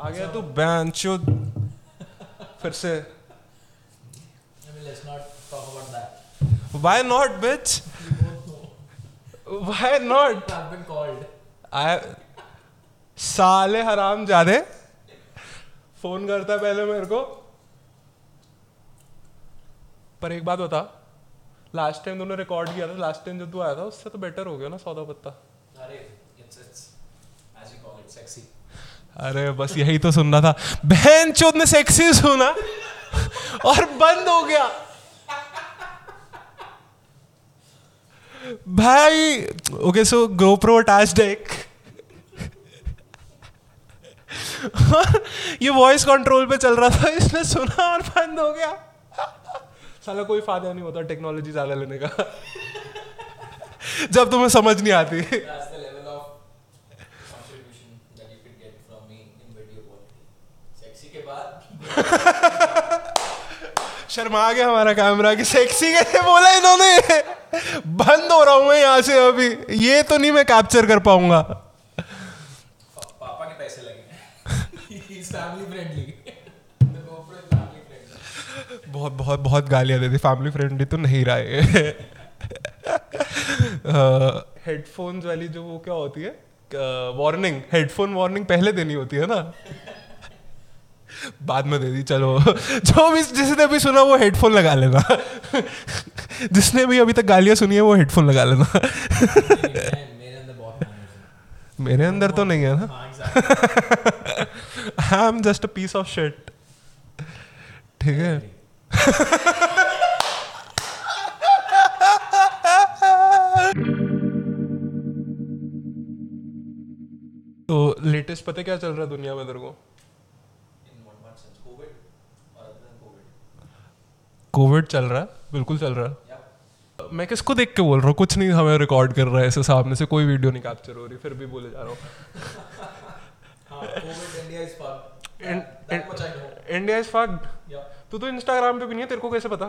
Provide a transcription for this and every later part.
आ गया तू बैंचो फिर से। I let's not know. Why not I've been called. आई साले हराम जादे। फ़ोन करता है पहले मेरे को। पर एक बात बता। लास्ट टाइम तूने रिकॉर्ड किया था लास्ट टाइम जब तू आया था उससे तो बेटर हो गया ना सौदा पत्ता Arey, it's it's as you call it, sexy. अरे बस यही तो सुनना था। बहन चोद ने सेक्सी सुना, और बंद हो गया। भाई ओके सो GoPro attached एक ये वॉइस कंट्रोल पे चल रहा था, इसने सुना और बंद हो गया। साला कोई फ़ायदा नहीं होता टेक्नोलॉजी ज़्यादा लेने का। जब तुम्हें समझ नहीं आती That's the level of contribution that you could get from me in video quality. Sexy के बाद शर्मा गया हमारा कैमरा कि सेक्सी कैसे बोला इन्होंने। बंद हो रहा हूँ मैं यहाँ से अभी। ये तो नहीं मैं कैप्चर कर पाऊँगा। पापा के पैसे लगे. बहुत बहुत बहुत गालियाँ देती फैमिली फ्रेंडली तो नहीं रहा है हेडफोन्स वाली जो वो क्या होती है? वार्निंग हेडफोन वार्निंग पहले देनी होती है ना? बाद में दे दी, चलो। जो भी जिसने भी सुना, वो हेडफोन लगा लेना जिसने भी अभी तक गालियाँ सुनी है, वो हेडफोन लगा लेना मेरे अंदर तो नहीं है ना। I am just a piece of shirt ठीक है। तो लेटेस्ट पता क्या चल रहा है दुनिया में तेरे को In what what sense? COVID or other than COVID? Covid चल रहा है बिल्कुल चल रहा है। मैं किसको देख के बोल रहा हूँ? कुछ नहीं हमें रिकॉर्ड कर रहा है ऐसे सामने से कोई वीडियो नहीं कैप्चर हो रही फिर भी बोले जा रहा हूँ। इंडिया इज़ फाग तू तो इंस्टाग्राम पे भी नहीं है तेरे को कैसे पता?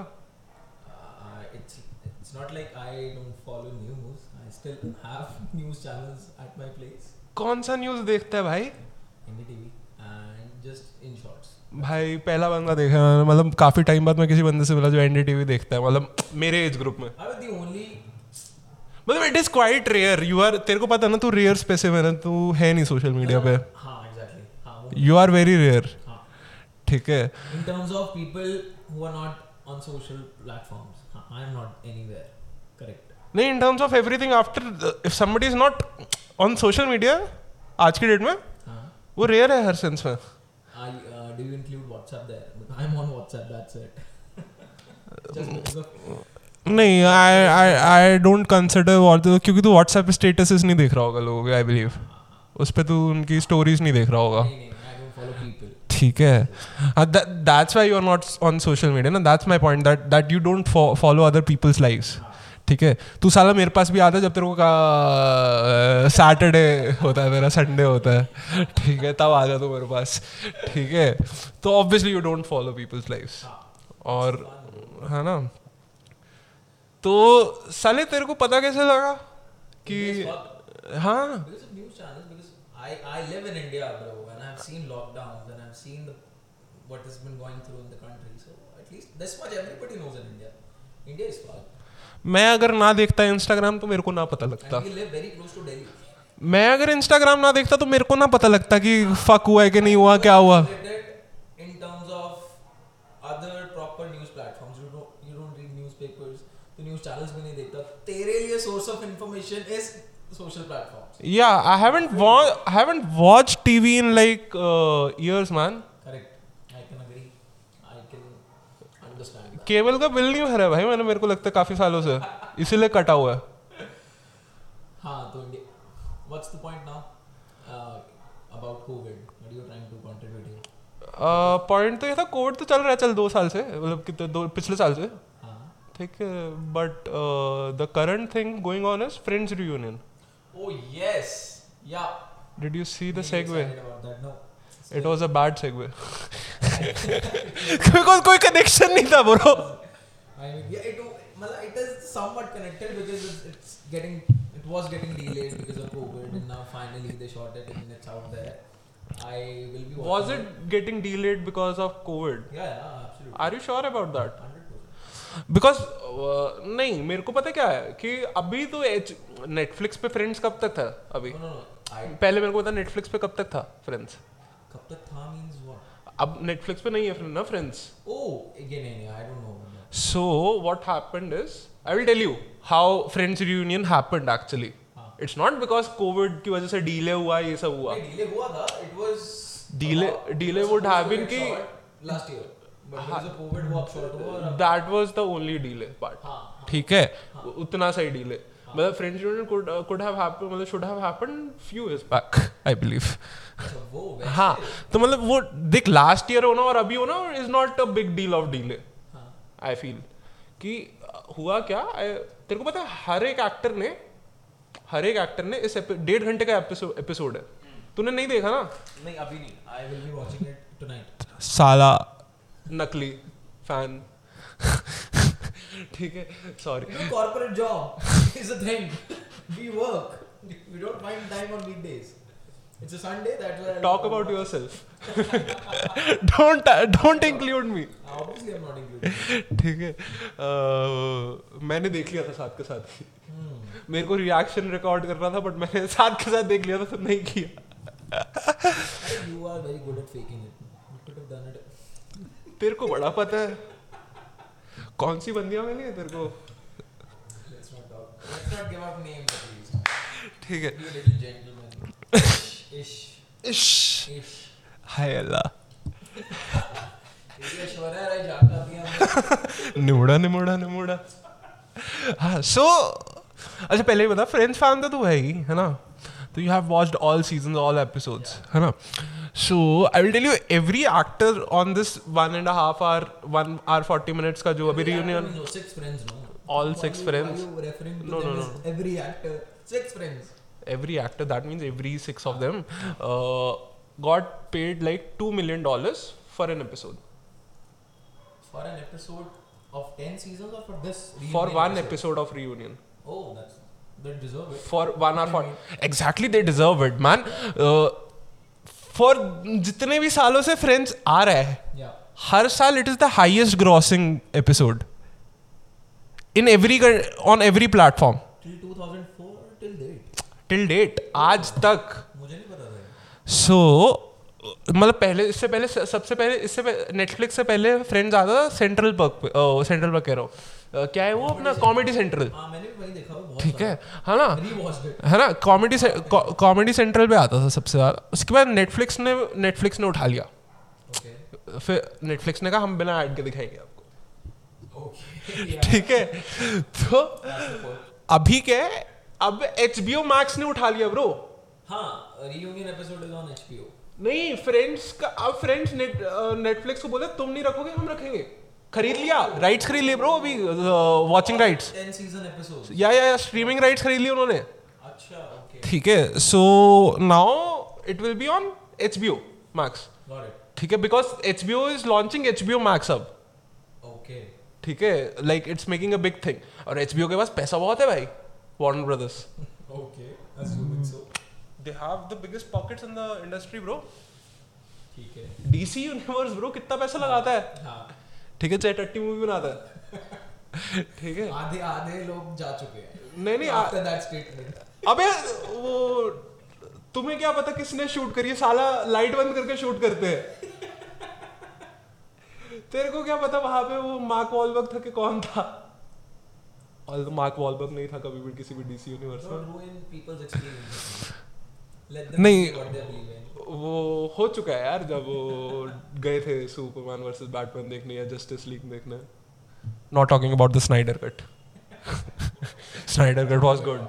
कौन सा न्यूज़ देखता है भाई? भाई पहला बंदा देखा है मैंने मतलब काफ़ी टाइम बाद मैं किसी बंदे से मिला जो एनडीटीवी देखता है मतलब मेरे एज ग्रुप में. मतलब it is quite rare you are तेरे को पता ना तू रेयर स्पेसिफिक है तू है नहीं सोशल मीडिया पे हाँ. हाँ, यू आर वेरी रेयर हाँ. ठीक है In terms of people who are not on social platforms, हाँ, I am not anywhere. Correct. नहीं in terms of everything after if somebody is not on social media आज की date में हाँ. वो रेयर है हर सेंस में uh, do you include WhatsApp there? But I'm on WhatsApp. That's it. Just because of नहीं I I I don't consider क्योंकि तू व्हाट्सएप पे स्टेटसेस नहीं देख रहा होगा लोगों के आई बिलीव उस पर तू उनकी स्टोरीज नहीं देख रहा होगा. ठीक है that's why you are not on social media ना that's my point that that you don't follow other people's lifes ठीक है तू साला मेरे पास भी आता जब तेरे को सैटरडे होता है तेरा संडे होता है ठीक है तब आ जा तू मेरे पास ठीक है तो obviously you don't follow people's lifes और है ना तो साले तेरे को पता कैसे लगा कि हाँ I, I live in India, bro, and I've seen lockdowns and I've seen the, what has been going through in the country. So at least this much everybody knows in India. India is fucked. मैं अगर ना देखता Instagram तो मेरे को ना पता लगता। मैं अगर इंस्टाग्राम ना देखता तो मेरे को ना पता लगता कि फक हुआ है कि नहीं हुआ क्या हुआ। या I haven't watch TV in like years man cable का बिल नहीं भरा है भाई मैंने मेरे को लगता है काफ़ी सालों से इसीलिए कटा हुआ है हाँ तो are you trying to contribute here? Point तो ये था कोविड तो चल रहा है चल दो साल से मतलब कितने दो पिछले साल से हाँ. ठीक है but the current thing going on is Friends reunion Oh yes. Yeah. Did you see the segue that. It was a bad segue because कोई कनेक्शन नहीं था ब्रो it, मतलब it is somewhat connected because it's, it's getting, it was getting delayed because of COVID, and now finally they shot it and it's out there. I will be. Was watching it getting delayed because of COVID? Yeah, yeah, absolutely. Are you sure about that? Hundred percent. Because नहीं मेरे को पता क्या है कि अभी तो Netflix पे फ्रेंड्स कब तक था अभी No, no, no. I. पहले मेरे को पता नेटफ्लिक्स पे कब तक था फ्रेंड्स कब तक था means what? अब नेटफ्लिक्स पे नहीं है ना फ्रेंड्स Oh, again, नहीं, I don't know. So what happened is I will tell you how Friends reunion happened actually it's not because COVID की वजह से डीले हुआ ये सब हुआ. delay हुआ था. It was. Delay- about- delay it was would have supposed to been get कि- short हुआ that was the only delay part हाँ, ठीक है? उतना सही डीले मतलब Friends reunion could could have happened मतलब should have happened few years back I believe हाँ तो मतलब वो देख लास्ट ईयर होना और अभी होना is not a big deal of delay हाँ. आई फील कि हुआ क्या तेरे को पता है हर एक एक्टर ने हर एक एक्टर ने इस डेढ़ घंटे का एपिसोड है तूने नहीं देखा ना नहीं अभी नहीं. I will be watching it tonight. साला नकली फ़ैन ठीक है? Sorry corporate job is a thing we work we don't find time on week days it's a Sunday that we talk about yourself don't don't include me obviously I am not included ठीक है? मैंने देख लिया था साथ के साथ। ही मेरे को रिएक्शन रिकॉर्ड करना था बट मैंने साथ के साथ देख लिया था सब नहीं किया। You are very good at faking it you could have done it तेरे को बड़ा पता है। कौन सी बंदियाँ मिली तेरे को. ठीक है. इश हाय अल्लाह निमुड़ा निमुड़ा निमुड़ा हाँ सो अच्छा पहले ही बता फ्रेंड्स फ़ैन तो तू है ही, है ना तो you have watched all season all episodes है ना So I will tell you every actor on this one and half hour one hour forty minutes का जो अभी reunion No, six friends, no. All Why six you- friends? Why you referring to No, them no, as every actor? Six friends. every actor that means every six of them uh, got paid like two million dollars for an episode For an episode of 10 seasons or for this? for reunion one episode of reunion Oh, that's. They deserve it. for one hour for exactly they deserve it man uh, for जितने भी सालों से friends आ रहा है Yeah. हर साल it is the highest grossing episode in every on every platform Till 2004 or till date? Till date आज तक मुझे नहीं पता सो मतलब पहले इससे पहले सबसे पहले इससे नेटफ्लिक्स से पहले फ्रेंड्स आता था सेंट्रल पर्क सेंट्रल पर्क कह रहा हूँ। अ, क्या है वो अपना कॉमेडी सेंट्रल हाँ मैंने भी वही देखा वो बहुत ठीक है है ना? है ना? कॉमेडी कॉमेडी सेंट्रल पे आता था सबसे ज़्यादा। उसके बाद नेटफ्लिक्स ने नेटफ्लिक्स ने उठा लिया। ओके फिर नेटफ्लिक्स ने कहा हम बिना ऐड के दिखाएँगे आपको। ठीक है? तो अभी क्या है? अब एच बी ओ मैक्स ने उठा लिया ब्रो हाँ reunion episode is on HBO नहीं फ्रेंड्स का अब फ्रेंड्स नेट नेटफ्लिक्स को बोले तुम नहीं रखोगे हम रखेंगे. खरीद लिया राइट्स खरीद लिए ब्रो अभी वॉचिंग राइट्स 10 सीज़न एपिसोड्स या या स्ट्रीमिंग राइट्स खरीद लिए उन्होंने। अच्छा ओके ठीक है so now it will be on H B O Max ठीक है because H B O is launching H B O Max अब। ओके ठीक है like it's making a big thing और एच बी ओ के पास पैसा बहुत है भाई Warner Brothers okay they have the biggest pockets in the industry bro ठीक है। डीसी यूनिवर्स ब्रो कितना पैसा लगाता है? हाँ। ठीक है चाहे टट्टी मूवी बनाता है। ठीक है। आधे आधे लोग जा चुके हैं। नहीं नहीं आफ्टर दैट स्टेटमेंट अबे वो तुम्हें क्या पता किसने शूट करी है? साला लाइट बंद करके शूट करते हैं। तेरे को क्या पता वहाँ पे वो मार्क वॉलबर्ग था कि कौन था? और मार्क वॉलबर्ग नहीं था कभी भी किसी भी डीसी यूनिवर्स में। नहीं। वो हो चुका है यार जब वो गए थे सुपरमैन वर्सेस बैटमैन देखने या जस्टिस लीग देखने। Not talking about the Snyder cut Snyder cut was good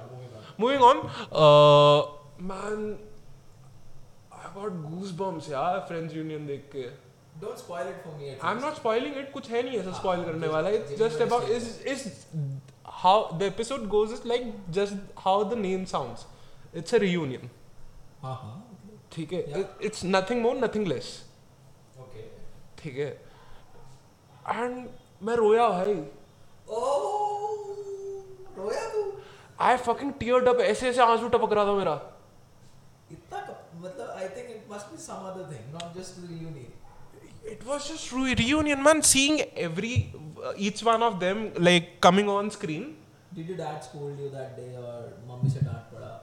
moving on man I got goosebumps यार फ्रेंड्स यूनियन देख के। Don't spoil it for me at I am. Not spoiling it कुछ है नहीं ऐसा spoil हाँ, करने वाला। It's just just about is is how the episode goes is like just how the name sounds it's a reunion हाँ हाँ ठीक है it's nothing more nothing less ठीक है एंड मैं रोया भाई रोया तू आई फकिंग टीयर्ड अप ऐसे ऐसे आँसू टपक रहा था मेरा इतना मतलब I think it other thing, not just the reunion. It was just re- reunion, man. Seeing every uh, each one of them like coming on screen. Did your dad scold you that day or mummy se डांट पड़ा?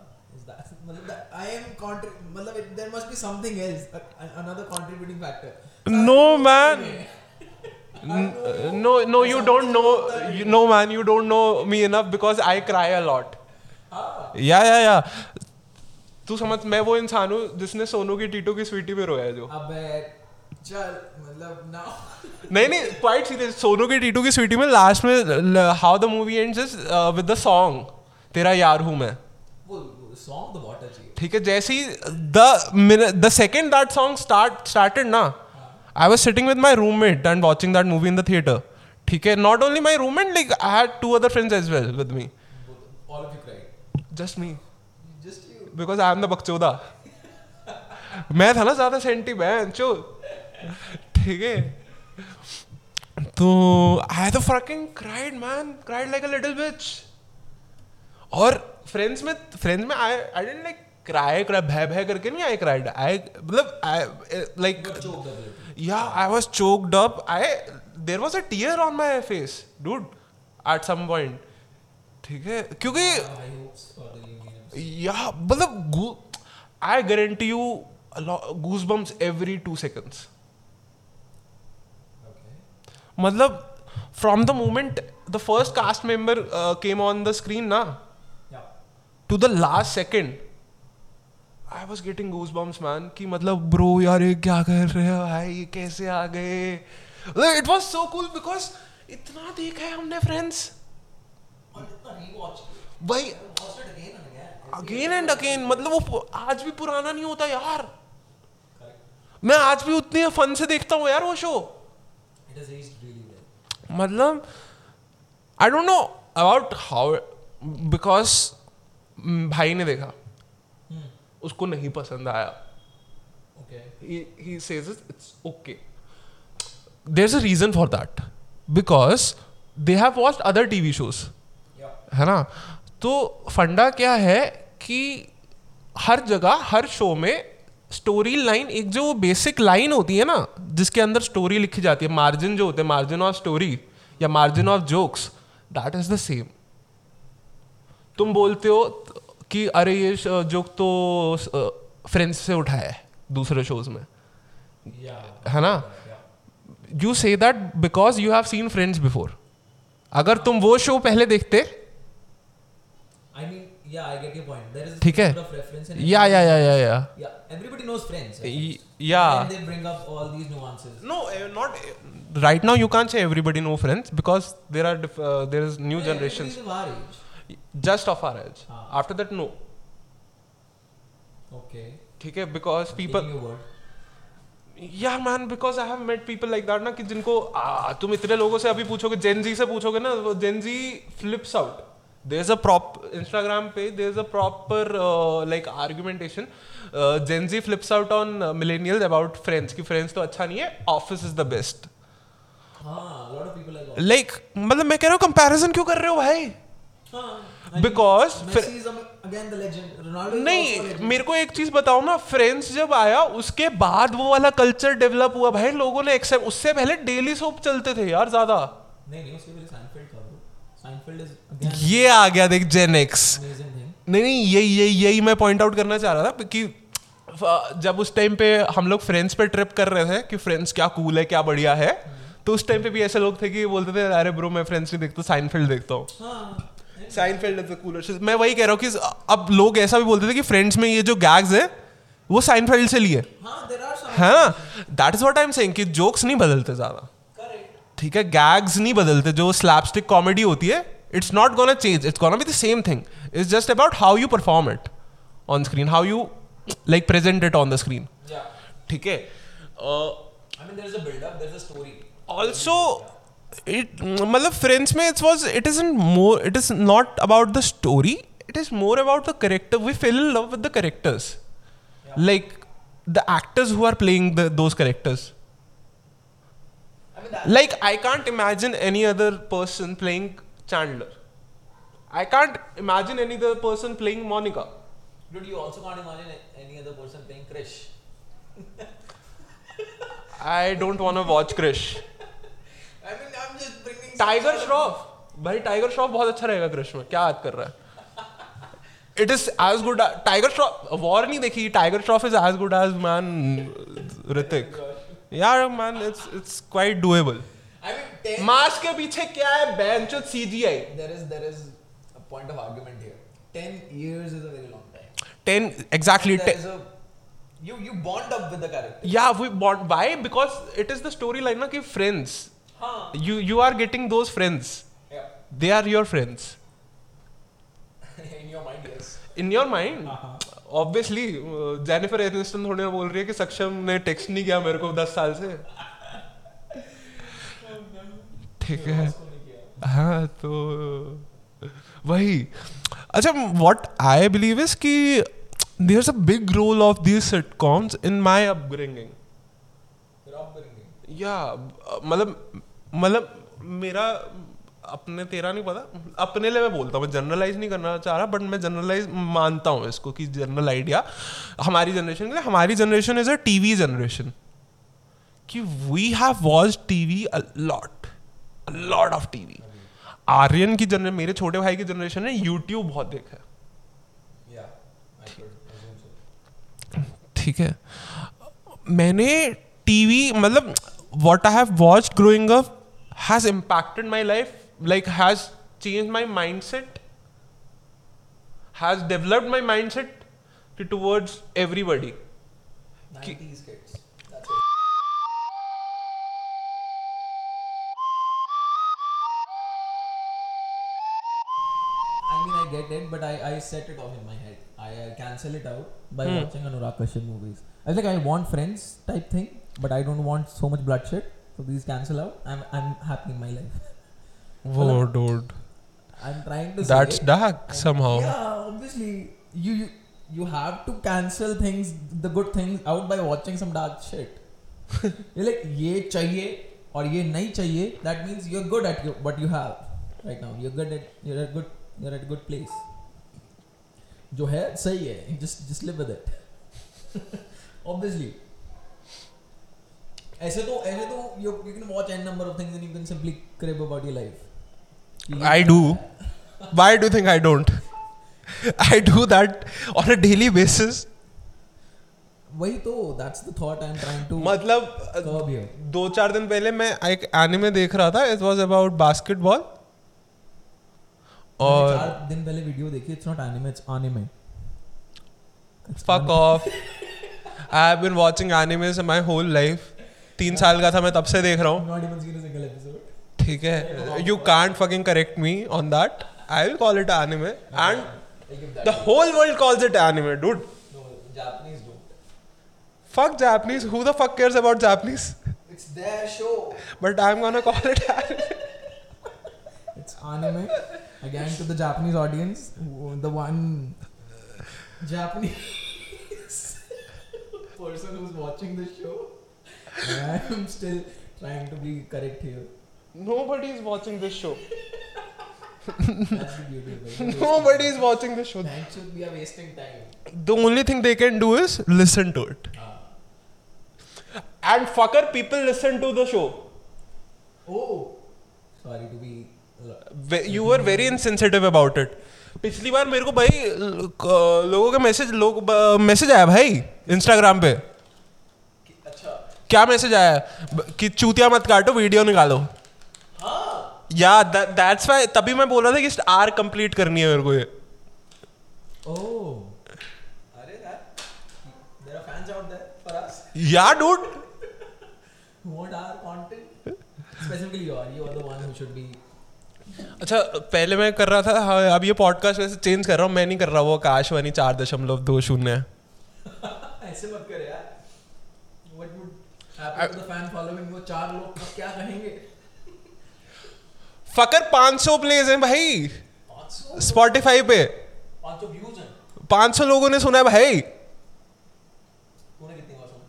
No man no no you don't know you know man you don't know me enough because I cry a lot yeah yeah yeah तू समझ मैं वो इंसान हूँ जिसने सोनू की टीटू की स्वीटी पे रोया जो। नहीं नहीं क्वाइट सीरियस सोनू की टीटू की स्वीटी में लास्ट में how the movie end is with the song तेरा यार हूँ मैं। ठीक है जैसे ही the the second that song start started ना I was sitting with my roommate and watching that movie in the theatre ठीक है not only my roommate like I had two other friends as well with me All of you cried. Just me Just you. Because I am the बकचोदा मैं था ना ज़्यादा senti बहन चो। ठीक है। तो आई तो fucking cried man cried like a little bitch और फ्रेंड्स में फ्रेंड्स में I I didn't like cry cry भय भय करके नहीं आई क्राइड आई मतलब I like yeah i was choked up. I there was a tear on my face dude at some point. ठीक है? क्योंकि. या मतलब I guarantee you goosebumps every two seconds मतलब from the moment the first cast member came on the screen ना. To the last second I was getting goosebumps man कि मतलब bro, यार, ये क्या कर रहे हो भाई ये कैसे आ गए it was so cool because इतना देखा है हमने फ्रेंड्स. भाई. अगेन एंड अगेन मतलब वो आज भी पुराना नहीं होता यार. मैं आज भी उतनी फन से देखता हूँ यार वो शो. मतलब I don't know about how because भाई ने देखा। Hmm. उसको नहीं पसंद आया। He says it's okay there is a reason for that because they have watched other TV shows है ना? तो फंडा क्या है कि हर जगह हर शो में स्टोरी लाइन एक जो बेसिक लाइन होती है ना जिसके अंदर स्टोरी लिखी जाती है मार्जिन जो होते हैं मार्जिन ऑफ़ स्टोरी या margin of jokes that is the same तुम बोलते हो कि अरे ये जोक तो फ्रेंड्स से उठाया है दूसरे शोज़ में। है ना? You say that because you have seen Friends before अगर तुम वो शो पहले देखते ठीक है? या या yeah yeah yeah yeah no not right now you can't say everybody know Friends because there are there is new generation just of our age after that no okay ठीक है? Because people yeah man because I have met people like that ना कि जिनको तुम इतने लोगों से अभी पूछोगे जेनजी से पूछोगे ना वो Gen Z flips out there is a prop Instagram पे there is a proper like argumentation Gen Z flips out on millennial about Friends की फ्रेंड्स तो अच्छा नहीं है Office is the best like मतलब मैं कह रहा हूँ कंपेरिजन क्यों कर रहे हो भाई? हाँ. Also a नहीं मेरे को एक चीज़ बताओ ना फ्रेंड्स जब आया उसके बाद वो वाला कल्चर डेवलप हुआ भाई लोगों ने एक्सेप्ट उससे पहले डेली सोप चलते थे यार ज़्यादा नहीं नहीं उसके पहले ये आ गया देख जेन एक्स amazing thing. नहीं नहीं यही यही यही मैं पॉइंट आउट करना चाह रहा था कि जब उस टाइम पे हम लोग फ्रेंड्स पे ट्रिप कर रहे थे कि फ्रेंड्स क्या कूल है क्या बढ़िया है तो उस टाइम पे भी ऐसे लोग थे कि बोलते थे अरे ब्रो मैं फ्रेंड्स नहीं देखता साइनफील्ड देखता हूँ हाँ. साइनफील्ड इज़ द कूलर मैं वही कह रहा हूँ कि अब लोग ऐसा भी बोलते थे कि फ्रेंड्स में ये जो गैग्स है वो साइनफील्ड से लिए। हाँ. है that is what I am saying कि जोक्स नहीं बदलते ज़्यादा। ठीक है गैग्स नहीं बदलते। जो स्लैपस्टिक कॉमेडी होती है it's not gonna change it's gonna be the same thing it's just about how you perform it on screen how you like present it on the screen ठीक है? I it matlab friends mein it was it isn't more it is not about the story. It is more about the characters. we fell in love with the characters. Like the actors who are playing those characters. I mean, like i can't imagine any other person playing chandler. I can't imagine any other person playing monica. Dude you also can't imagine any other person playing krish. I don't want to watch krish. Tiger Shroff भाई टाइगर श्रॉफ बहुत अच्छा रहेगा क्रिश में क्या याद कर रहा है it is as good Tiger Shroff War नहीं देखी Tiger Shroff is as good as man Hrithik यार man it's it's quite doable I mean, ten. के पीछे क्या है बेंचो CGI there is there is a point of argument here. Ten years is a very long time. 10 exactly There 10 is a you you bond up with the character. yeah we bond why because it is the storyline na ki friends. You you are getting those friends. Yeah. they are your friends. In your mind, yes. In your mind obviously Jennifer Aniston थोड़ी बोल रही है कि सक्षम ने text नहीं किया मेरे को दस साल से। ठीक है। हाँ तो वही। अच्छा व्हाट आई बिलीव इज़ कि there a big role of these sitcoms in my upbringing या मतलब मतलब मेरा अपने तेरा नहीं पता अपने लिए मैं बोलता हूँ मैं जनरलाइज नहीं करना चाह रहा बट मैं जनरलाइज मानता हूँ इसको कि जनरल आइडिया हमारी जनरेशन के लिए हमारी generation is a TV generation कि we have watch TV a lot a lot of TV Aryan की जनरेशन मेरे छोटे भाई की जनरेशन ने यूट्यूब बहुत देखा है. ठीक। है। मैंने टीवी मतलब what I have watch growing up has impacted my life like has changed my mindset has developed my mindset to towards everybody 90s kids I mean, I get it, but I, I set it off in my head. I, I cancel it out by hmm. watching Anurag Kashyap movies. I was like, I want friends type thing, but I don't want so much bloodshed. So these cancel out. I'm I'm happy in my life. वो डोड I'm trying to that's say. Dark somehow Yeah, obviously, you, you you have to cancel things, the good things, out by watching some dark shit. you're like, ये चाहिए और ये नहीं चाहिए. That means you're good at your, what you have right now. You're good at you're at good you're at a good place. जो है सही है. Just just live with it. obviously. ऐसे तो ऐसे तो you you can watch n number of things and you can simply crib about your life. कि ये I do. Why do you think I don't? I do that on a daily basis. वही तो that's the thought I am trying to मतलब दो चार दिन पहले मैं एक एनिमे देख रहा था इट वाज अबाउट बास्केटबॉल और और चार दिन पहले वीडियो देखी it's not anime it's anime fuck off I have been watching animes my whole life तीन साल का था मैं तब से देख रहा हूँ। ठीक है। You can't fucking correct me on that I will call it anime and the whole world calls it anime dude fuck Japanese. Who the fuck cares about Japanese? It's their show But I'm gonna call it anime. It's anime again to the Japanese audience the one Japanese person who's watching the show. I am still trying to be correct here Nobody is watching this show. that's the beauty of it Nobody is watching this show. thanks should we are wasting time The only thing they can do is listen to it. Ah. And fucker, people listen to the show. oh sorry to be You were very insensitive about it. पिछली बार मेरे को भाई लोगों का message लोग message आया भाई इंस्टाग्राम पे अच्छा क्या मैसेज आया कि चूतिया मत काटो वीडियो निकालो या दैट्स वाई तभी मैं बोल रहा था कि आर कंप्लीट करनी है मेरे को ये Oh. Who want our content. Specifically, you are. You are the one who should be. अच्छा पहले मैं कर रहा था हाँ, अब ये पॉडकास्ट वैसे चेंज कर रहा हूँ मैं नहीं कर रहा वो आकाशवाणी चार दशमलव दो शून्य ऐसे मत कर यार. What would happen to the fan following? वो चार लोग अब क्या कहेंगे? फकर 500 प्लेज हैं भाई। 500 स्पॉटिफाई पे। 500 व्यूज़ हैं. 500 लोगों ने सुना है भाई। तूने कितनी बार सुना?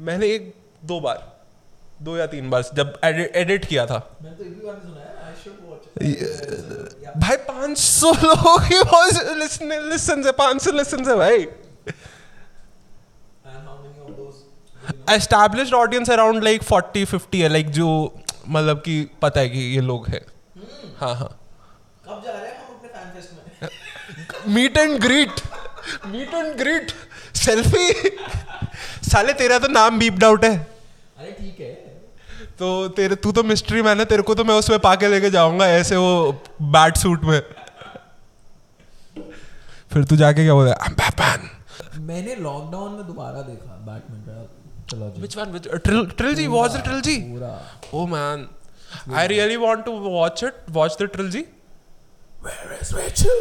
मैंने एक दो बार। दो या तीन बार जब एडिट किया था। मैंने तो एक बार है. भाई 500 लोगों की लिसन लिसन है 500 लिसन है भाई। Established audience around like forty fifty है लाइक जो मतलब कि पता है कि ये लोग हैं। हाँ हाँ। कब जा रहे हैं हम अपने फ़ैन फेस्ट में? Meet and greet meet and greet selfie साले तेरा तो नाम बीप्ड आउट है। अरे ठीक है। तो तेरे तू तो मिस्ट्री मैन है तेरे को तो मैं उसमें पाके लेके जाऊँगा ऐसे वो बैट सूट में। फिर तू जाके क्या बोला. मैंने लॉकडाउन में दोबारा देखा Batman trilogy Which one? Which, uh, Tril- trilogy? Was the trilogy? पूरा Oh man, I really want to watch it. Watch the trilogy. Where is Rachel?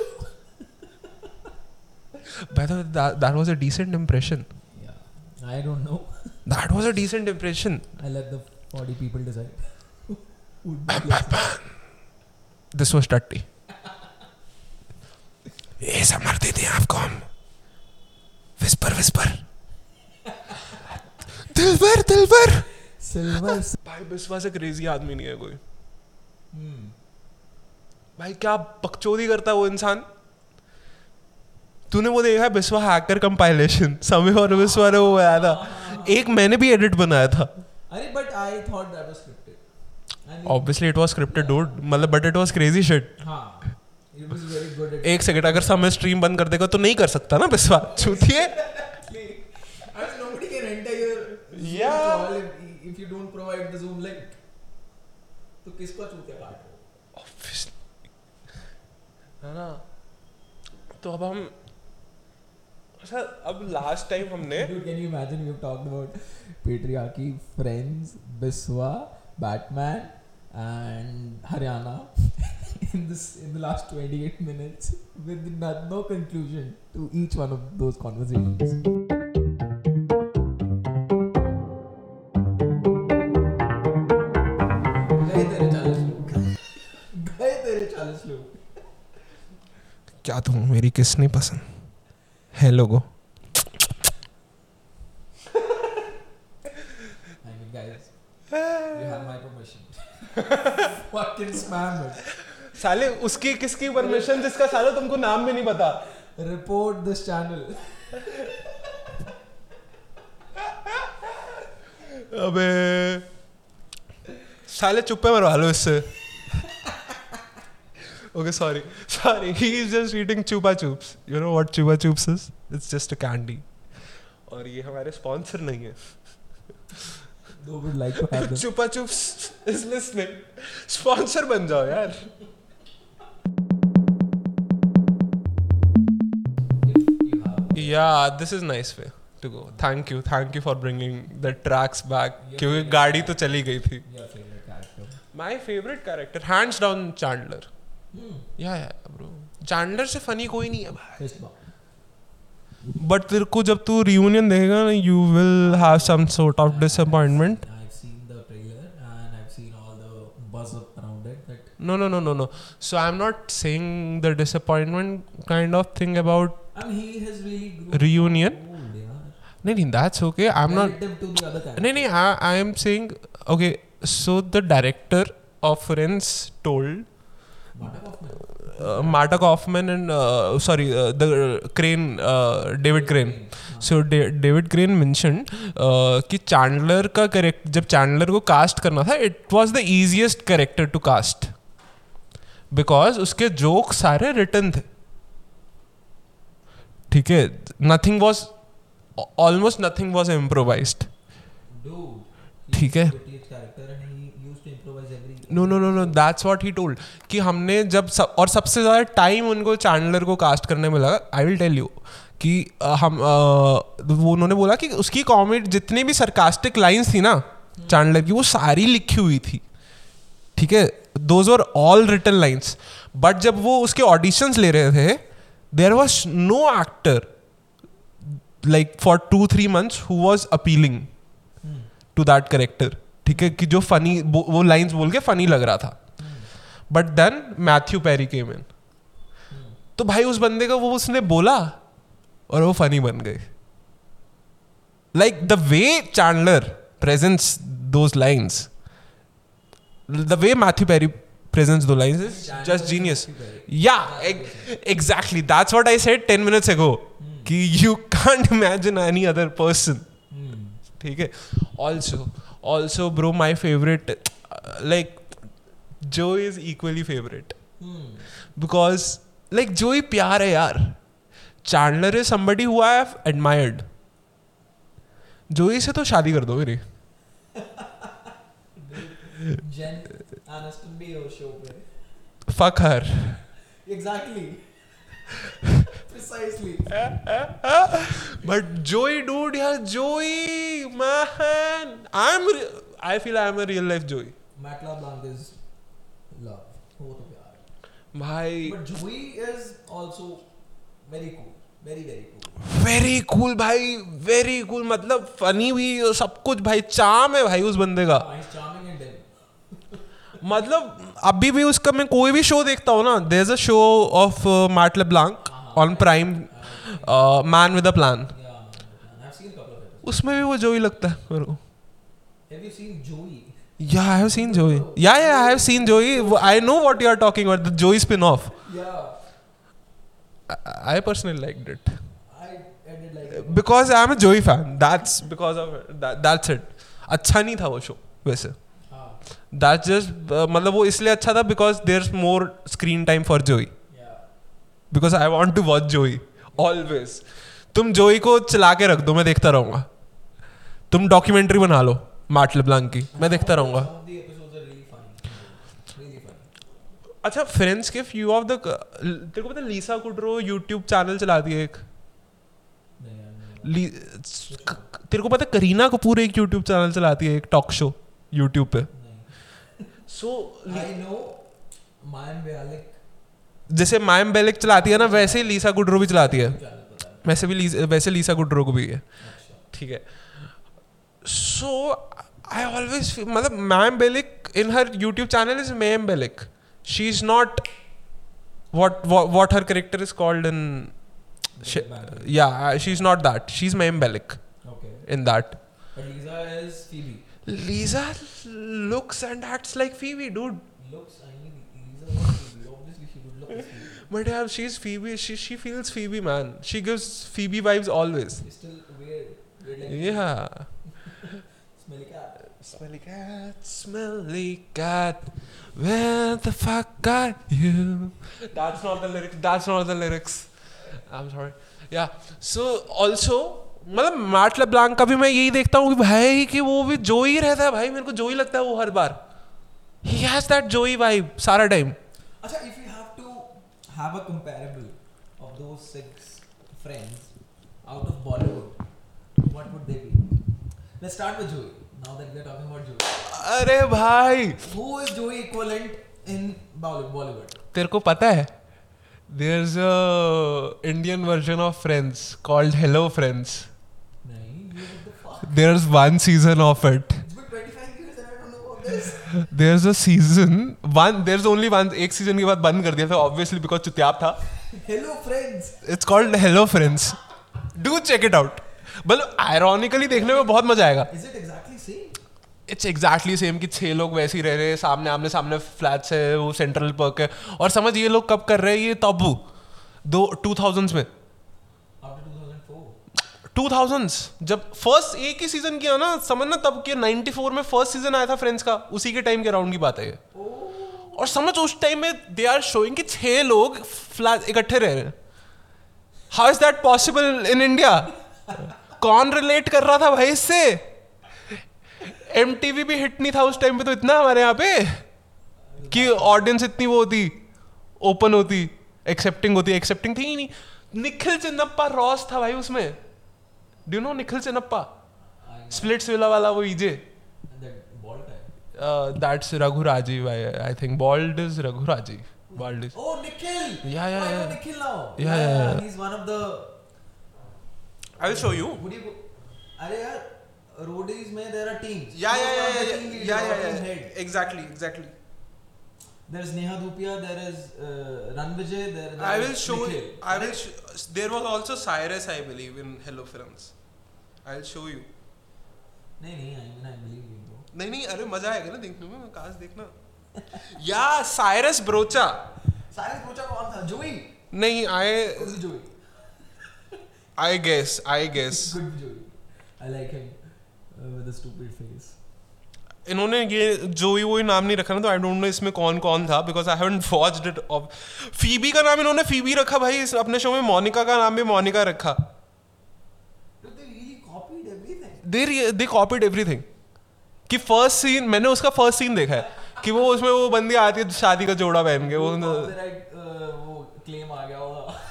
By the way, that, that was a decent impression. Yeah, I don't know. That was a decent impression. I let the 40 people decide. This was टट्टी ये summer देते हैं आपको हम whisper whisper Dilbar Dilbar Silver. भाई बिस्वा से crazy आदमी नहीं है कोई। Hmm. भाई क्या बकचोदी करता है वो इंसान? तूने वो देखा है बिस्वा हैकर कंपाइलेशन समय और बिस्वा ने वो बनाया था। एक मैंने भी एडिट बनाया था। अरे but I thought that was scripted. And obviously it was scripted dude मतलब but it was crazy shit हाँ, it was very good एक सेकंड अगर समय स्ट्रीम बंद कर देगा तो नहीं कर सकता ना Biswa छूतिए I mean, nobody can enter your Zoom Yeah. if, if you don't provide the Zoom link. तो किसको चूतिया काट है ना तो अब हम अच्छा अब लास्ट टाइम हमने Dude, can you imagine we've talked about patriarchy, Friends, Biswa, Batman, and Haryana in this in the last 28 minutes with no conclusion to each one of those conversations. क्या तुम मेरी किस नहीं पसंद? है लोगो। I mean, guys, you have my permission. Fucking spam it. साले उसकी किसकी परमिशन जिसका साले तुमको नाम भी नहीं पता? रिपोर्ट दिस चैनल अबे साले चुप्पे मरवा लो इससे। Okay sorry sorry he is just eating Chupa Chups you know what Chupa Chups is it's just a candy और ये हमारे स्पॉन्सर नहीं है Though would like to have them. Chupa Chups is listening sponsor बन जाओ यार you. Yeah, this is nice way to go. Thank you, thank you for bringing the tracks back. क्योंकि गाड़ी तो चली गई थी. My favorite character, hands down, Chandler. Hmm. Yeah, yeah, bro. Chandler से funny कोई नहीं है भाई. But तेरे को जब तू reunion देखेगा ना, all the buzz up around it. That No, no, no, no, no. So I'm not saying the disappointment kind of thing about I mean, he has really grown Reunion? old, yeah. नहीं नहीं. Relative to the other character. नहीं नहीं I, I am saying okay. So the director of Friends told Marta Kaufman. Uh, Marta Kaufman and uh, sorry uh, the Crane uh, David Crane. Da- David Crane uh, कि Chandler का correct जब Chandler को cast करना था it was the easiest character to cast because उसके joke सारे written थे ठीक है nothing was almost nothing was improvise. ठीक है. No no no no that's what he told कि हमने जब सब और सबसे ज़्यादा टाइम उनको चैंडलर को कास्ट करने में लगा आई विल टेल यू कि हम वो उन्होंने बोला कि उसकी कॉमेडी जितनी भी सरकास्टिक लाइंस थी ना चैंडलर की वो सारी लिखी हुई थी। ठीक है? Those are all written lines but जब वो उसके ऑडिशंस ले रहे थे there was no actor like for two three months who was appealing to that character ठीक है? कि जो फनी वो लाइन्स बोल के फनी लग रहा था। बट देन मैथ्यू पैरी के इन तो भाई उस बंदे का वो उसने बोला और वो फनी बन गए। Like the way Chandler presents those lines the way Matthew Perry presents those lines is just genius yeah exactly that's what I said ten minutes ago that you can't imagine any other person ठीक है also also bro my favourite like Joey is equally favourite. Because like Joey ही प्यार है यार Chandler is somebody who I admired Joey से तो शादी कर दो मेरी है. फक हर Exactly. Precisely. But Joey dude यार Joey man I am I feel I am a real life Joey Matt LeBlanc is love. वो तो प्यार. भाई But Joey is also very cool. Very very cool. Very cool भाई very cool मतलब funny भी सब कुछ भाई चाम है भाई उस बंदे का. मतलब अभी भी उसका मैं कोई भी शो देखता हूँ ना there is a show of Matt LeBlanc on Prime Man with a Plan Yeah, seen a of. उसमें भी वो जोई लगता है मेरे को Have seen Joey? या I have seen Joey I know what you are talking about the Joey spin off Yeah. I personally liked it I, I did like it. Because I am a Joey fan that's because of that's it अच्छा नहीं था वो show वैसे Ah, that's just मतलब वो इसलिए अच्छा था because there more screen time for Joey yeah. Because I want to watch Joey always तुम जोई को चला के रख दो मैं देखता रहूँगा। तुम डॉक्यूमेंट्री बना लो मार्ट लेब्लांक की। मैं देखता रहूँगा. अच्छा फ्रेंड्स के फ्यू ऑफ़ द तेरे को पता लीसा कुडरो यूट्यूब चैनल चलाती है एक। तेरे को पता करीना कपूर एक यूट्यूब चैनल चलाती है एक टॉक शो यूट्यूब पे। सो I know Mayim Bialik जैसे मायम बेलिक चलाती है ना वैसे ही लीसा गुडरो भी चलाती है। वैसे भी लीसा, वैसे लीसा गुडरो को भी है। ठीक है। सो आई ऑलवेज मतलब Mayim Bialik in her YouTube channel is Mayim Bialik she is not what what her character is called in yeah she is not that she is Mayim Bialik in that Lisa looks and acts like Phoebe dude looks but yeah she's Phoebe she she feels Phoebe man she gives Phoebe vibes always She's still weird. Weird like yeah smelly cat. Smelly cat, smelly cat, where the fuck are you? That's not the lyrics. That's not the lyrics. I'm sorry. Yeah. So also मतलब Matt LeBlanc का भी मैं यही देखता हूँ कि भाई कि वो भी जो ही रहता है भाई मेरे को जो ही लगता है वो हर बार he has that Joey vibe सारा time have to have a comparable of those six friends out of Bollywood, what would they be? Let's start with Joey. Now that we're talking about Joey, अरे भाई who is Joey equivalent in Bolly- Bollywood? तेरे को पता है there is a Indian version of Friends called Hello Friends Nahin, you what the fuck? There is one season of it It's been 25 years and I don't know about this. There is season one there is only one एक season के बाद बंद कर दिया था obviously because चुत्याप था। Hello Friends it's called Hello Friends do check it out मतलब आयरॉनिकली देखने में बहुत मज़ा आएगा। इट्स एग्जैक्टली सेम कि छह लोग वैसे ही रह रहे हैं सामने आमने सामने फ्लैट से वो सेंट्रल पर्क है। और समझ ये लोग कब कर रहे हैं ये तब्बू। दो टू थाउजेंड्स में। टू थाउजेंड्स जब फ़र्स्ट एक ही सीज़न किया ना समझ ना तब के 94 में फ़र्स्ट सीज़न आया था फ्रेंड्स का उसी के टाइम के राउंड की बात है ये। और समझ उस टाइम में दे आर शोइंग कि छह लोग फ्लैट इकट्ठे रह रहे हैं। How is that possible in India कौन रिलेट कर रहा था भाई इससे? एम भी हिट नहीं था उस टाइम पे तो इतना हमारे यहाँ पे कि ऑडियंस इतनी वो होती ओपन होती एक्सेप्टिंग होती एक्सेप्टिंग थी ही नहीं। निखिल चिन्नप्पा रॉस था भाई उसमें। Do know Nikhil Chinnappa I know. Splitsvilla वाला वो ईजे And that bald guy. That's Raghu Rajiv I think bald is Raghu Rajiv bald is Oh, Nikhil! Yeah, yeah, oh, I know yeah. Nikhil now. Yeah, yeah, yeah. He's one of the. I will show you? अरे यार, roadies में there are teams. Yeah, He yeah, was yeah, one of the There's Neha Dhupia, there is uh, Ranvijay, there, there I will show. Nikhil. I will. Sh- there was also Cyrus, I believe, in Hello Friends. I'll show you. नहीं नहीं I mean I believe you bro. नहीं नहीं अरे मज़ा आएगा ना देखने में काश देखना या साइरस ब्रोचा साइरस पोचा कौन था? Joey. नहीं I Joey. I guess I guess Good Joey. I like him. with the stupid face. इन्होंने ये जो ही वो ही नाम नहीं रखा ना तो आई डोंट नो इसमें कौन कौन था because I haven't watched it of Phoebe का नाम इन्होंने फीबी रखा भाई इस अपने शो में मोनिका का नाम भी मोनिका रखा everything. दे कॉपीड एवरीथिंग कि फ़र्स्ट सीन मैंने उसका फ़र्स्ट सीन देखा है कि वो उसमें वो बंदी आती है शादी का जोड़ा पहन के वो uh, वो claim आ गया होगा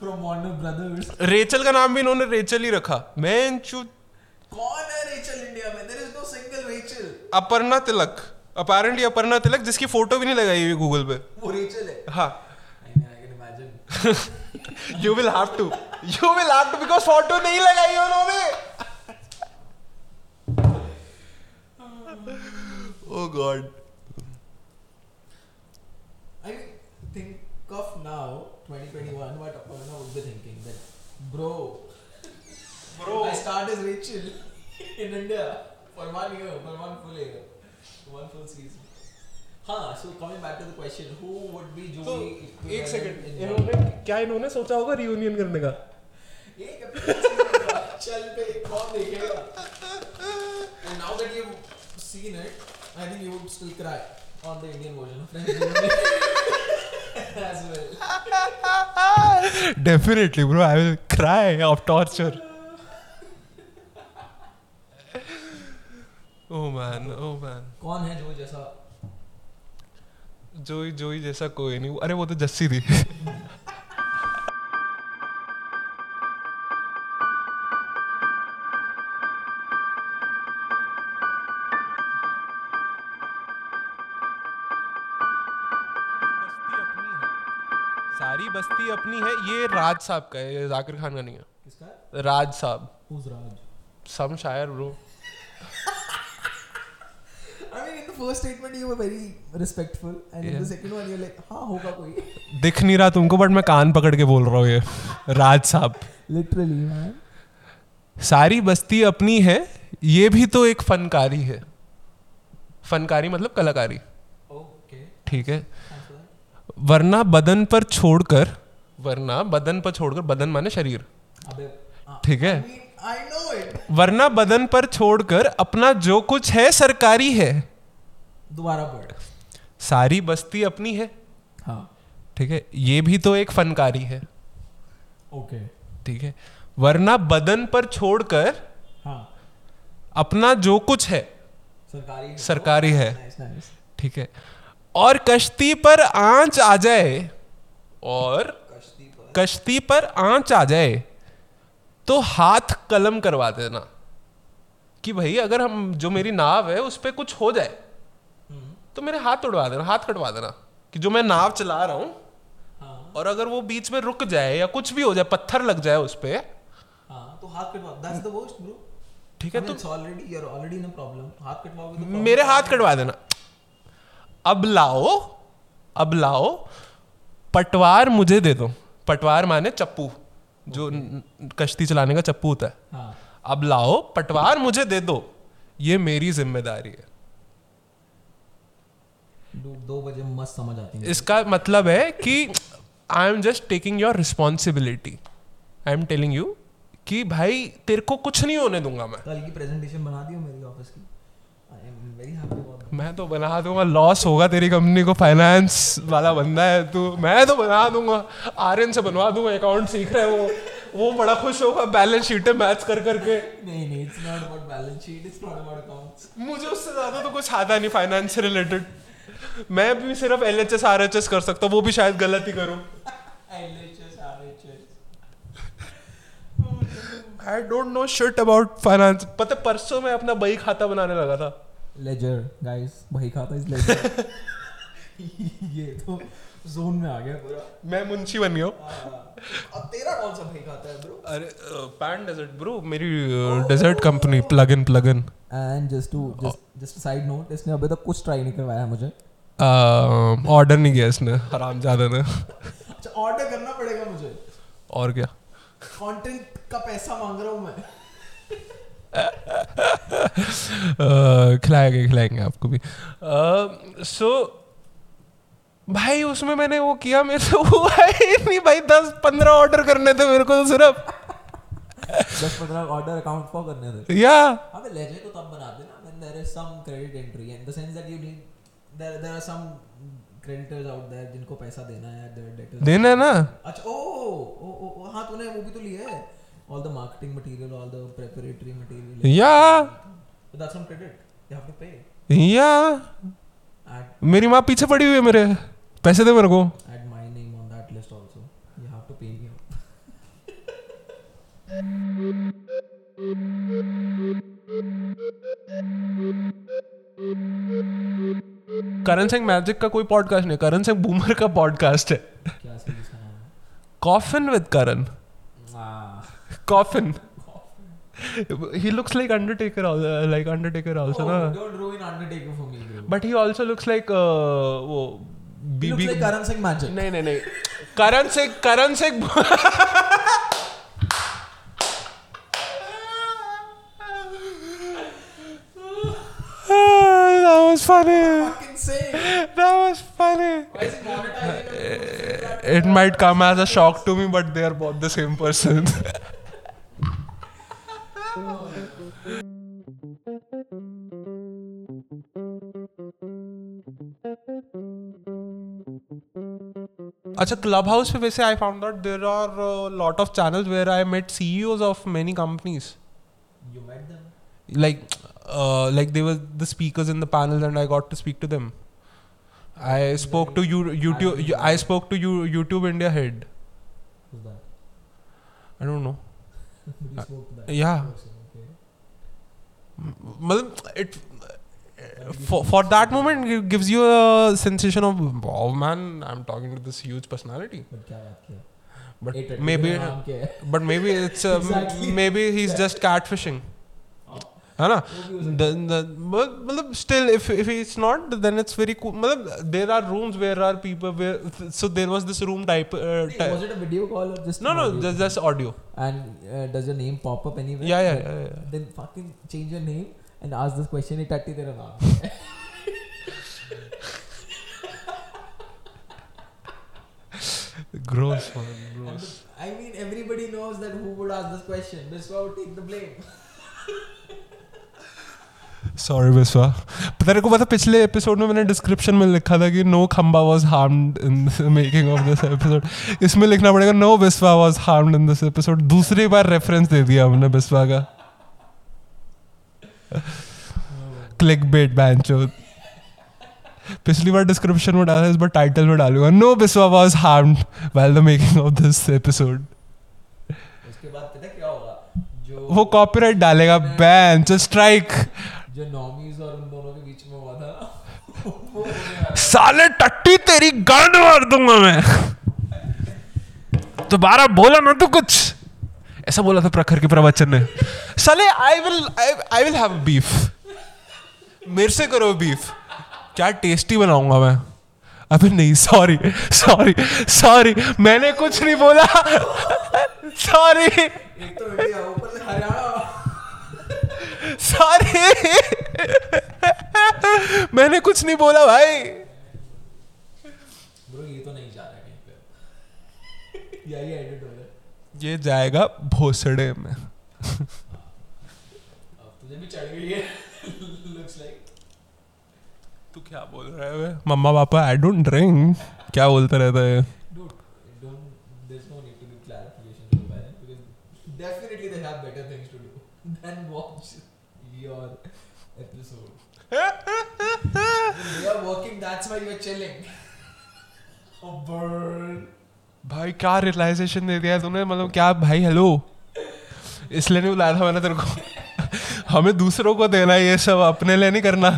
from Warner Brothers. रेचल का नाम भी इन्होंने रेचल ही रखा मैं कौन है रेचल इंडिया में? There is no single Rachel. Aparna Tilak apparently Aparna Tilak जिसकी फ़ोटो भी नहीं लगाई हुई गूगल पे वो रेचल है. हाँ I mean, I can imagine. You will have to you will have to because photo नहीं लगाई उन्होंने ओ God I mean, think of now, 2021, what Aparna would be thinking that, bro, Bro. I start as Rachel in India for one year, for one full year, one full season. हाँ, so coming back to the question, who would be तो Joey? एक second इन्होंने क्या इन्होंने सोचा होगा reunion करने का एक चल पे कौन देखेगा? And now that you've seen it, I think you would still cry on the Indian version of Friends Reunion as well. Definitely bro I will cry of torture oh man oh man कौन है जो जैसा? Joey जोई जैसा कोई नहीं। अरे वो तो जस्सी थी। सारी बस्ती अपनी है। ये राज साहब का है। ये जाकिर खान का नहीं है। किसका? राज साहब। राज। सम शायर bro I mean, in the first statement you were very respectful, and in Yeah. the second one you're like, हाँ होगा कोई. दिख नहीं रहा तुमको बट मैं कान पकड़ के बोल रहा हूँ ये राज साहब लिटरली man. सारी बस्ती अपनी है ये भी तो एक फनकारी है फनकारी मतलब कलाकारी Okay. ठीक है वरना बदन पर छोड़कर वरना बदन पर छोड़कर बदन माने शरीर हाँ. ठीक है I mean, I वरना बदन पर छोड़कर अपना जो कुछ है सरकारी है दोबारा पढ़. सारी बस्ती अपनी है हाँ. ठीक है ये भी तो एक फनकारी है Okay. ठीक है वरना बदन पर छोड़कर हाँ. अपना जो कुछ है सरकारी. सरकारी है. ठीक है और कश्ती पर आँच आ जाए और कश्ती पर. आँच आ जाए तो हाथ कलम करवा देना कि भाई अगर हम जो मेरी नाव है उस पर कुछ हो जाए. तो मेरे हाथ उड़वा देना हाथ कटवा देना कि जो मैं नाव चला रहा हूँ हाँ. और अगर वो बीच में रुक जाए या कुछ भी हो जाए पत्थर लग जाए उस पे हाँ. तो हाथ कटवा. ठीक है तो. हाथ कटवाओगे तो मेरे हाथ कटवा देना अब लाओ अब लाओ पटवार मुझे दे दो पटवार माने चप्पू जो कश्ती चलाने का चप्पू होता है हाँ. अब लाओ पटवार मुझे दे दो ये मेरी ज़िम्मेदारी है दो, बजे मस्त समझ आती है. इसका मतलब है कि I am just taking your responsibility I am telling you कि भाई तेरे को कुछ नहीं होने दूँगा मैं। कल की प्रेजेंटेशन बना दी मेरी ऑफ़िस की। मैं तो बना दूँगा लॉस होगा तेरी कंपनी को फाइनेंस वाला बंदा है तू। मैं तो बना दूँगा आर्यन से बनवा दूँगा अकाउंट सीख रहा है वो। वो बड़ा खुश होगा बैलेंस शीट है मैच कर करके। नहीं नहीं it's not about balance sheet it's not about accounts मुझे उससे ज़्यादा तो कुछ आता नहीं फाइनेंस से रिलेटेड मैं भी सिर्फ़ L H S R H S कर सकता हूँ वो भी शायद गलत ही करूँ। LHS RHS I don't know shit about finance पता है, परसों मैं अपना बही खाता बनाने लगा था। लेजर गाइस भाई खाता इज़ लेजर ये तो जोन में आ गया पूरा। मैं मुंशी बन गया अब तेरा कौन सा भाई खाता है ब्रो अरे पैन डेजर्ट ब्रो मेरी dessert company plug in plug in and just to just just side note इसने अभी तक कुछ ट्राई नहीं करवाया मुझे। ऑर्डर नहीं किया इसने हराम ज़्यादा ने। अच्छा ऑर्डर करना पड़ेगा मुझे। और क्या? कंटेंट का पैसा मांग रहा हूँ मैं। खिलाएँगे खिलाएँगे आपको भी। सो भाई उसमें मैंने वो किया मेरे से हुआ ही नहीं भाई। दस पंद्रह ऑर्डर करने थे मेरे को तो सिर्फ़। दस पंद्रह ऑर्डर अकाउंट फॉर करने थे। yeah अबे लेजे तो तब बनाते ना when there is some credit entry in the sense that you need there there are some creditors out there जिनको पैसा देना है their debtors देना है ना अच्छा ओ ओ ओ हाँ तूने वो भी तो लिया है all the marketing material all the preparatory material yeah so that's some credit you have to pay yeah add मेरी माँ पीछे पड़ी हुई है मेरे पैसे दे मेरे को add my name on that list also you have to pay me out Karan Singh magic का कोई पॉडकास्ट नहीं करण सिंह बूमर का पॉडकास्ट है coffin with Karan ah coffin he looks like undertaker al- uh, like undertaker also oh, na don't ruin Undertaker for me bro but he also looks like uh, वो he बीबी looks like Karan Singh magic नहीं नहीं नहीं Karan Singh Karan Singh was funny fucking same that was funny why is it monetizing it might come as a shock to me but they are both the same person अच्छा club house पे वैसे I found out there are lot of channels where I met CEOs of many companies you met them like uh, like they were the speakers in the panel and I got to speak to them. I spoke to you, YouTube. I spoke to you, YouTube India head. Who's that? I don't know. you uh, spoke to that yeah. Okay. It uh, for, for that moment it gives you a sensation of oh man i'm talking to this huge personality but maybe but maybe it's um, exactly. maybe he's just catfishing है ना वो भी हो सकता The- the- but मतलब still if if it's not then it's very cool मतलब there are rooms where are people where so there was this room type uh, है। ty- was it a video call or just no an no audio just, call? just audio and uh, does your name pop up anywhere yeah yeah, yeah, yeah. then fucking change your name and ask this question it टट्टी तेरा नाम क्या है? gross man And gross the- I mean everybody knows that who would ask this question this would take the blame sorry Vishwa तेरे को पता पिछले episode में मैंने डिस्क्रिप्शन में लिखा था कि no Khamba was harmed in making of this episode इसमें लिखना पड़ेगा no Vishwa was harmed in this episode दूसरी बार रेफरेंस दे दिया हमने विश्वा का। क्लिक बेट बैंचो पिछली बार डिस्क्रिप्शन में डाला इस बार टाइटल में डालूँगा। No Vishwa was harmed while the making of this episode वो कॉपीराइट डालेगा बैंच स्ट्राइक जो नॉमीज और उन दोनों के बीच में हुआ था साले टट्टी तेरी गांड मार दूँगा मैं। दोबारा बोला ना तू कुछ। ऐसा बोला था प्रखर के प्रवचन ने। साले I will I will have beef मेरे से करो बीफ क्या टेस्टी बनाऊँगा मैं? अबे नहीं सॉरी सॉरी सॉरी मैंने कुछ नहीं बोला। सॉरी एक तो हरियाणा। सॉरी। मैंने कुछ नहीं बोला भाई। ब्रो ये तो नहीं जा रहा कहीं पे। या ये एडिट हो रहा है ये जाएगा भोसड़े में। अब तुझे भी चढ़ गई है। लुक्स लाइक तू क्या बोल रहा है? मम्मा पापा आई डोंट ड्रिंक क्या बोलते रहता है Dude, don't. There's no need to give clarification to the parents because definitely they have better things to do than watch your episode. you are working, that's why you are chilling. oh, burn. भाई क्या realisation दे दिया तूने? मतलब क्या भाई hello इसलिए नहीं बुलाया था मैंने तेरे को। हमें दूसरों को देना ये सब अपने लिए नहीं करना।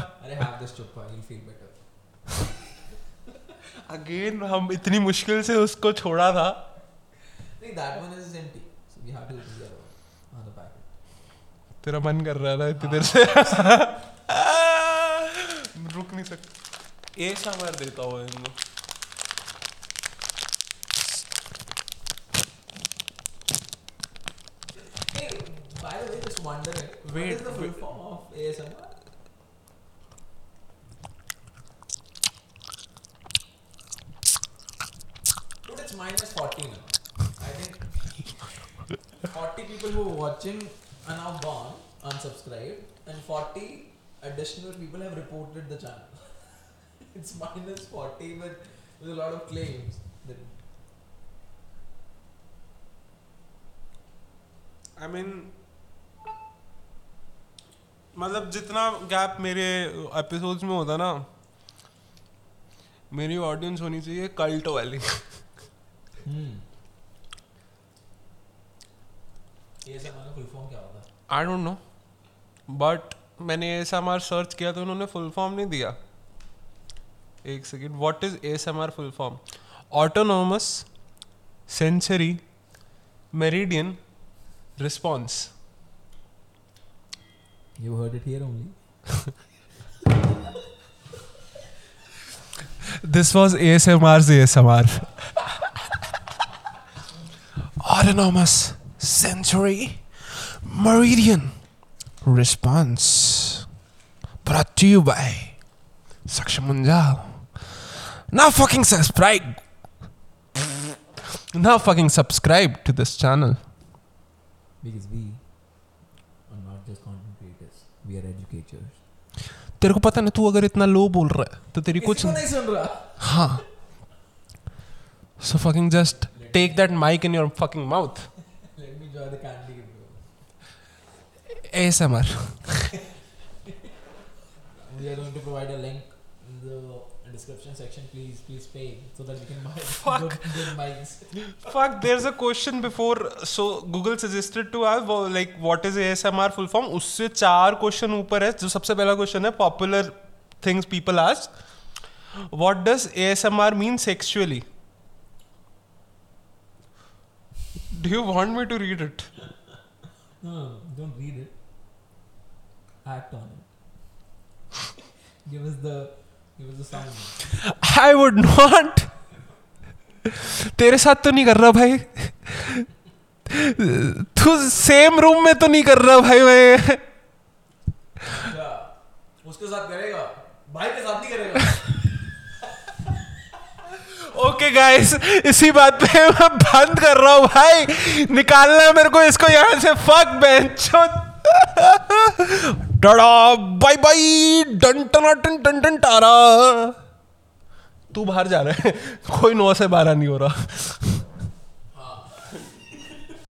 अगेन हम इतनी मुश्किल से उसको छोड़ा था। दैट वन इज़ तेरा मन कर रहा था इतनी देर से रुक नहीं सकता एक सा मार देता हूँ इनको by the way, just wondering. Wait, what is the full wait. form of ASMR? Dude, it's minus 40 now. I think 40 people who are watching are now gone, unsubscribed, and 40 additional people have reported the channel. it's minus 40 with, with a lot of claims. That I mean मतलब जितना gap मेरे episodes में होता ना मेरी audience होनी चाहिए cult वाली hmm. ASMR का full form क्या होता है? आई डोंट नो बट मैंने एस एम आर सर्च किया तो उन्होंने फुल फॉर्म नहीं दिया एक second what is S M R full form autonomous sensory meridian response You heard it here only. This was ASMR's ASMR. Autonomous sensory meridian response. Brought to you by Saksham Munjal. Now fucking subscribe. Now fucking subscribe to this channel. Because we are not just content creators. We are educators. तेरे को पता नहीं तू अगर इतना लो बोल रहा है तो तेरी कुछ नहीं सुन रहा. हाँ So fucking just take that mic in your fucking mouth. Let me enjoy the candy. ASMR. We are going to provide a link in the description section. Please, please pay so that we can buy Fuck. good, good mics. Fuck, there's a question before. So Google suggested to have uh, like what is ASMR full form. उससे चार question ऊपर है जो सबसे पहला question है popular things people ask what does ASMR mean sexually do you want me to read it No, no, don't read it. Act on it. give us the give us the sound. I would not तेरे साथ तो नहीं कर रहा भाई। तू same room में तो नहीं कर रहा भाई मैं। उसके साथ करेगा। भाई के साथ नहीं करेगा। ओके गाइस इसी बात पे मैं बंद कर रहा हूँ भाई। निकालना मेरे को इसको यहाँ से। फक बेंचो टाड़ा बाय बाय, डन टना टन टन टन टारा। तू बाहर जा रहा है। कोई नौ से बारह नहीं हो रहा।